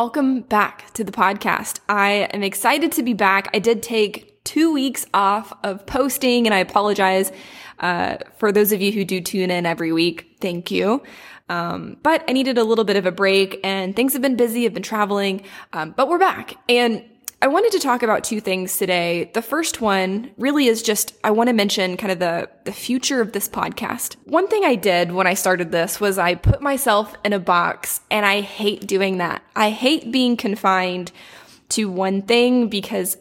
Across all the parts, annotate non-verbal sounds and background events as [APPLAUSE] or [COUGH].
Welcome back to the podcast. I am excited to be back. I did take two weeks off of posting and I apologize uh, for those of you who do tune in every week. Thank you. Um, but I needed a little bit of a break and things have been busy. I've been traveling, um, but we're back. And I wanted to talk about two things today. The first one really is just, I want to mention kind of the, the future of this podcast. One thing I did when I started this was I put myself in a box and I hate doing that. I hate being confined to one thing because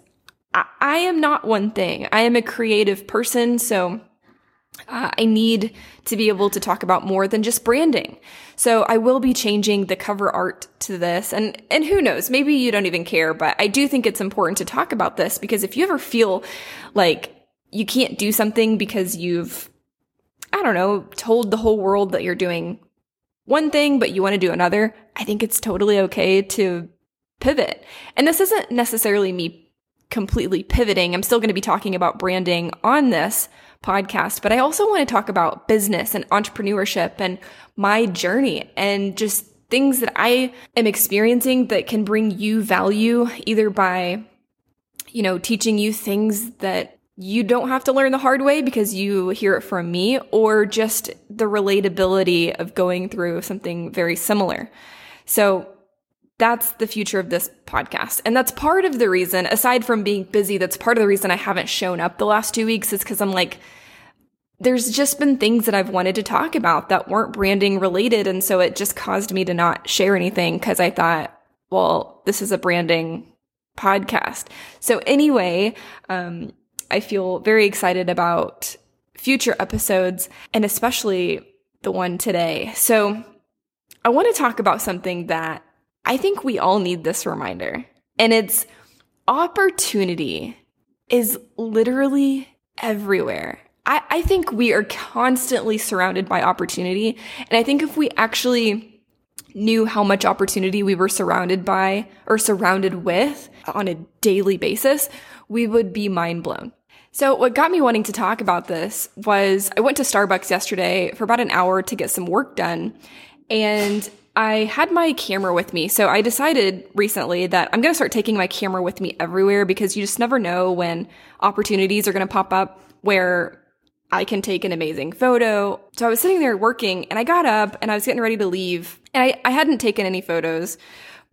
I, I am not one thing. I am a creative person. So uh, I need to be able to talk about more than just branding. So I will be changing the cover art to this. And, and who knows, maybe you don't even care, but I do think it's important to talk about this because if you ever feel like you can't do something because you've, I don't know, told the whole world that you're doing one thing, but you want to do another, I think it's totally okay to pivot. And this isn't necessarily me completely pivoting. I'm still going to be talking about branding on this, podcast, but I also want to talk about business and entrepreneurship and my journey and just things that I am experiencing that can bring you value either by, you know, teaching you things that you don't have to learn the hard way because you hear it from me or just the relatability of going through something very similar. So that's the future of this podcast. And that's part of the reason, aside from being busy, that's part of the reason I haven't shown up the last two weeks is because I'm like, there's just been things that I've wanted to talk about that weren't branding related. And so it just caused me to not share anything because I thought, well, this is a branding podcast. So anyway, um, I feel very excited about future episodes and especially the one today. So I want to talk about something that I think we all need this reminder. And it's opportunity is literally everywhere. I, I think we are constantly surrounded by opportunity. And I think if we actually knew how much opportunity we were surrounded by or surrounded with on a daily basis, we would be mind blown. So what got me wanting to talk about this was I went to Starbucks yesterday for about an hour to get some work done. And I had my camera with me. So I decided recently that I'm going to start taking my camera with me everywhere because you just never know when opportunities are going to pop up where I can take an amazing photo. So I was sitting there working and I got up and I was getting ready to leave and I, I hadn't taken any photos.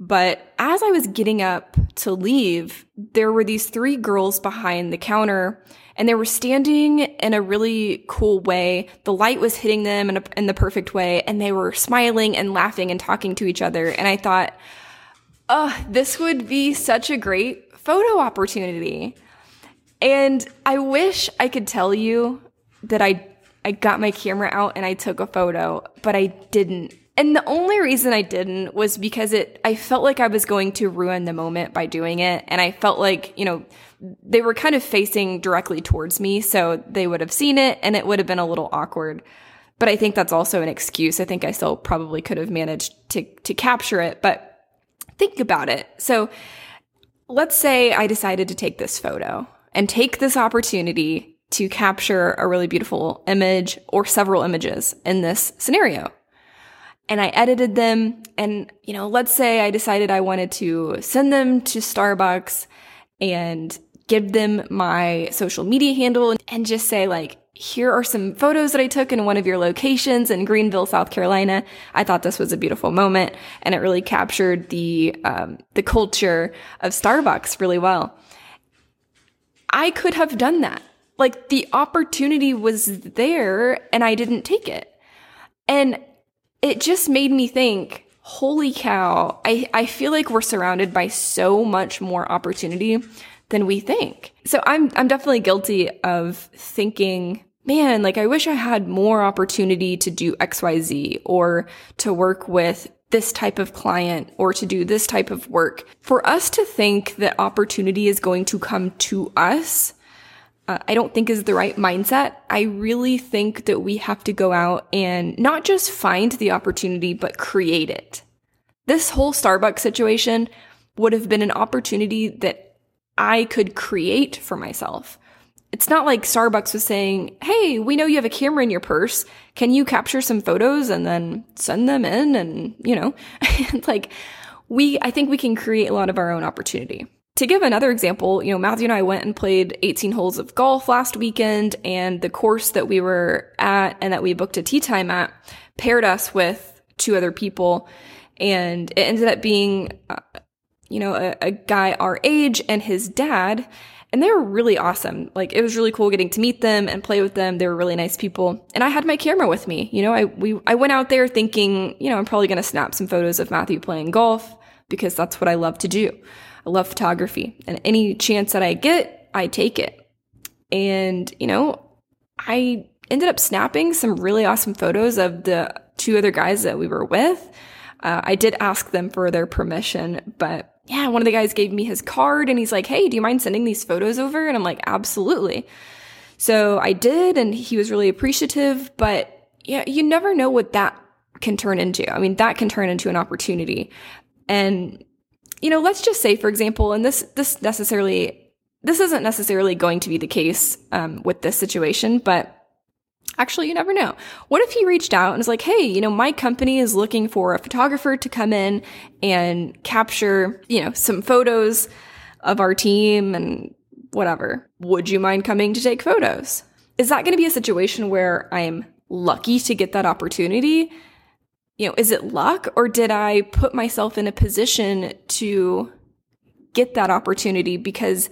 But as I was getting up to leave, there were these three girls behind the counter and they were standing in a really cool way. The light was hitting them in, a, in the perfect way and they were smiling and laughing and talking to each other. And I thought, oh, this would be such a great photo opportunity. And I wish I could tell you that I I got my camera out and I took a photo, but I didn't. And the only reason I didn't was because it, I felt like I was going to ruin the moment by doing it. And I felt like, you know, they were kind of facing directly towards me. So they would have seen it and it would have been a little awkward. But I think that's also an excuse. I think I still probably could have managed to, to capture it, but think about it. So let's say I decided to take this photo and take this opportunity to capture a really beautiful image or several images in this scenario and I edited them. And, you know, let's say I decided I wanted to send them to Starbucks and give them my social media handle and just say like, here are some photos that I took in one of your locations in Greenville, South Carolina. I thought this was a beautiful moment and it really captured the, um, the culture of Starbucks really well. I could have done that. Like the opportunity was there and I didn't take it. And it just made me think, holy cow, I, I feel like we're surrounded by so much more opportunity than we think. So I'm, I'm definitely guilty of thinking, man, like I wish I had more opportunity to do XYZ or to work with this type of client or to do this type of work. For us to think that opportunity is going to come to us uh, I don't think is the right mindset. I really think that we have to go out and not just find the opportunity, but create it. This whole Starbucks situation would have been an opportunity that I could create for myself. It's not like Starbucks was saying, Hey, we know you have a camera in your purse. Can you capture some photos and then send them in? And, you know, [LAUGHS] like we, I think we can create a lot of our own opportunity. To give another example, you know, Matthew and I went and played 18 holes of golf last weekend and the course that we were at and that we booked a tee time at paired us with two other people. And it ended up being, uh, you know, a, a guy our age and his dad. And they were really awesome. Like it was really cool getting to meet them and play with them. They were really nice people. And I had my camera with me. You know, I we I went out there thinking, you know, I'm probably going to snap some photos of Matthew playing golf because that's what I love to do. I love photography. And any chance that I get, I take it. And, you know, I ended up snapping some really awesome photos of the two other guys that we were with. Uh, I did ask them for their permission, but yeah, one of the guys gave me his card and he's like, Hey, do you mind sending these photos over? And I'm like, absolutely. So I did, and he was really appreciative, but yeah, you never know what that can turn into. I mean, that can turn into an opportunity. And, you know, let's just say, for example, and this, this necessarily, this isn't necessarily going to be the case, um, with this situation, but Actually, you never know. What if he reached out and was like, hey, you know, my company is looking for a photographer to come in and capture, you know, some photos of our team and whatever. Would you mind coming to take photos? Is that going to be a situation where I'm lucky to get that opportunity? You know, is it luck or did I put myself in a position to get that opportunity because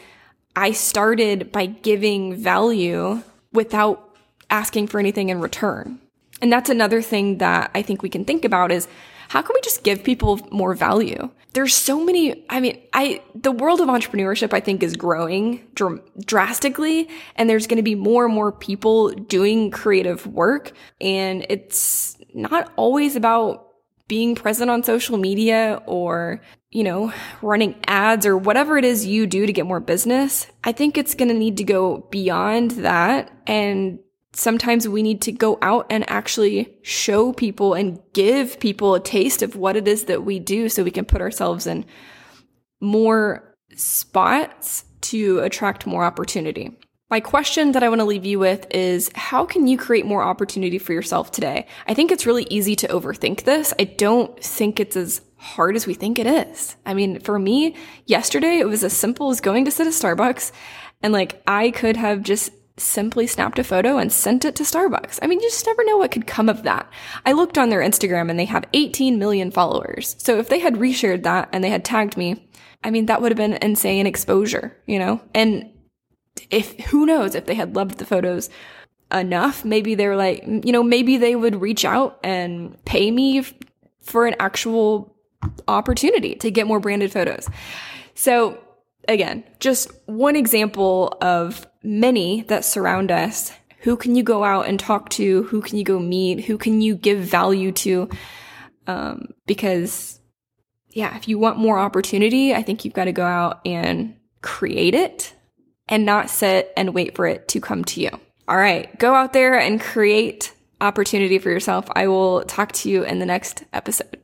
I started by giving value without asking for anything in return. And that's another thing that I think we can think about is how can we just give people more value? There's so many, I mean, I, the world of entrepreneurship, I think is growing dr- drastically and there's going to be more and more people doing creative work. And it's not always about being present on social media or, you know, running ads or whatever it is you do to get more business. I think it's going to need to go beyond that and sometimes we need to go out and actually show people and give people a taste of what it is that we do so we can put ourselves in more spots to attract more opportunity. My question that I want to leave you with is how can you create more opportunity for yourself today? I think it's really easy to overthink this. I don't think it's as hard as we think it is. I mean, for me, yesterday it was as simple as going to sit at Starbucks and like I could have just simply snapped a photo and sent it to Starbucks. I mean, you just never know what could come of that. I looked on their Instagram and they have 18 million followers. So if they had reshared that and they had tagged me, I mean, that would have been insane exposure, you know? And if, who knows if they had loved the photos enough, maybe they're like, you know, maybe they would reach out and pay me f- for an actual opportunity to get more branded photos. So again, just one example of many that surround us. Who can you go out and talk to? Who can you go meet? Who can you give value to? Um, because yeah, if you want more opportunity, I think you've got to go out and create it and not sit and wait for it to come to you. All right, go out there and create opportunity for yourself. I will talk to you in the next episode.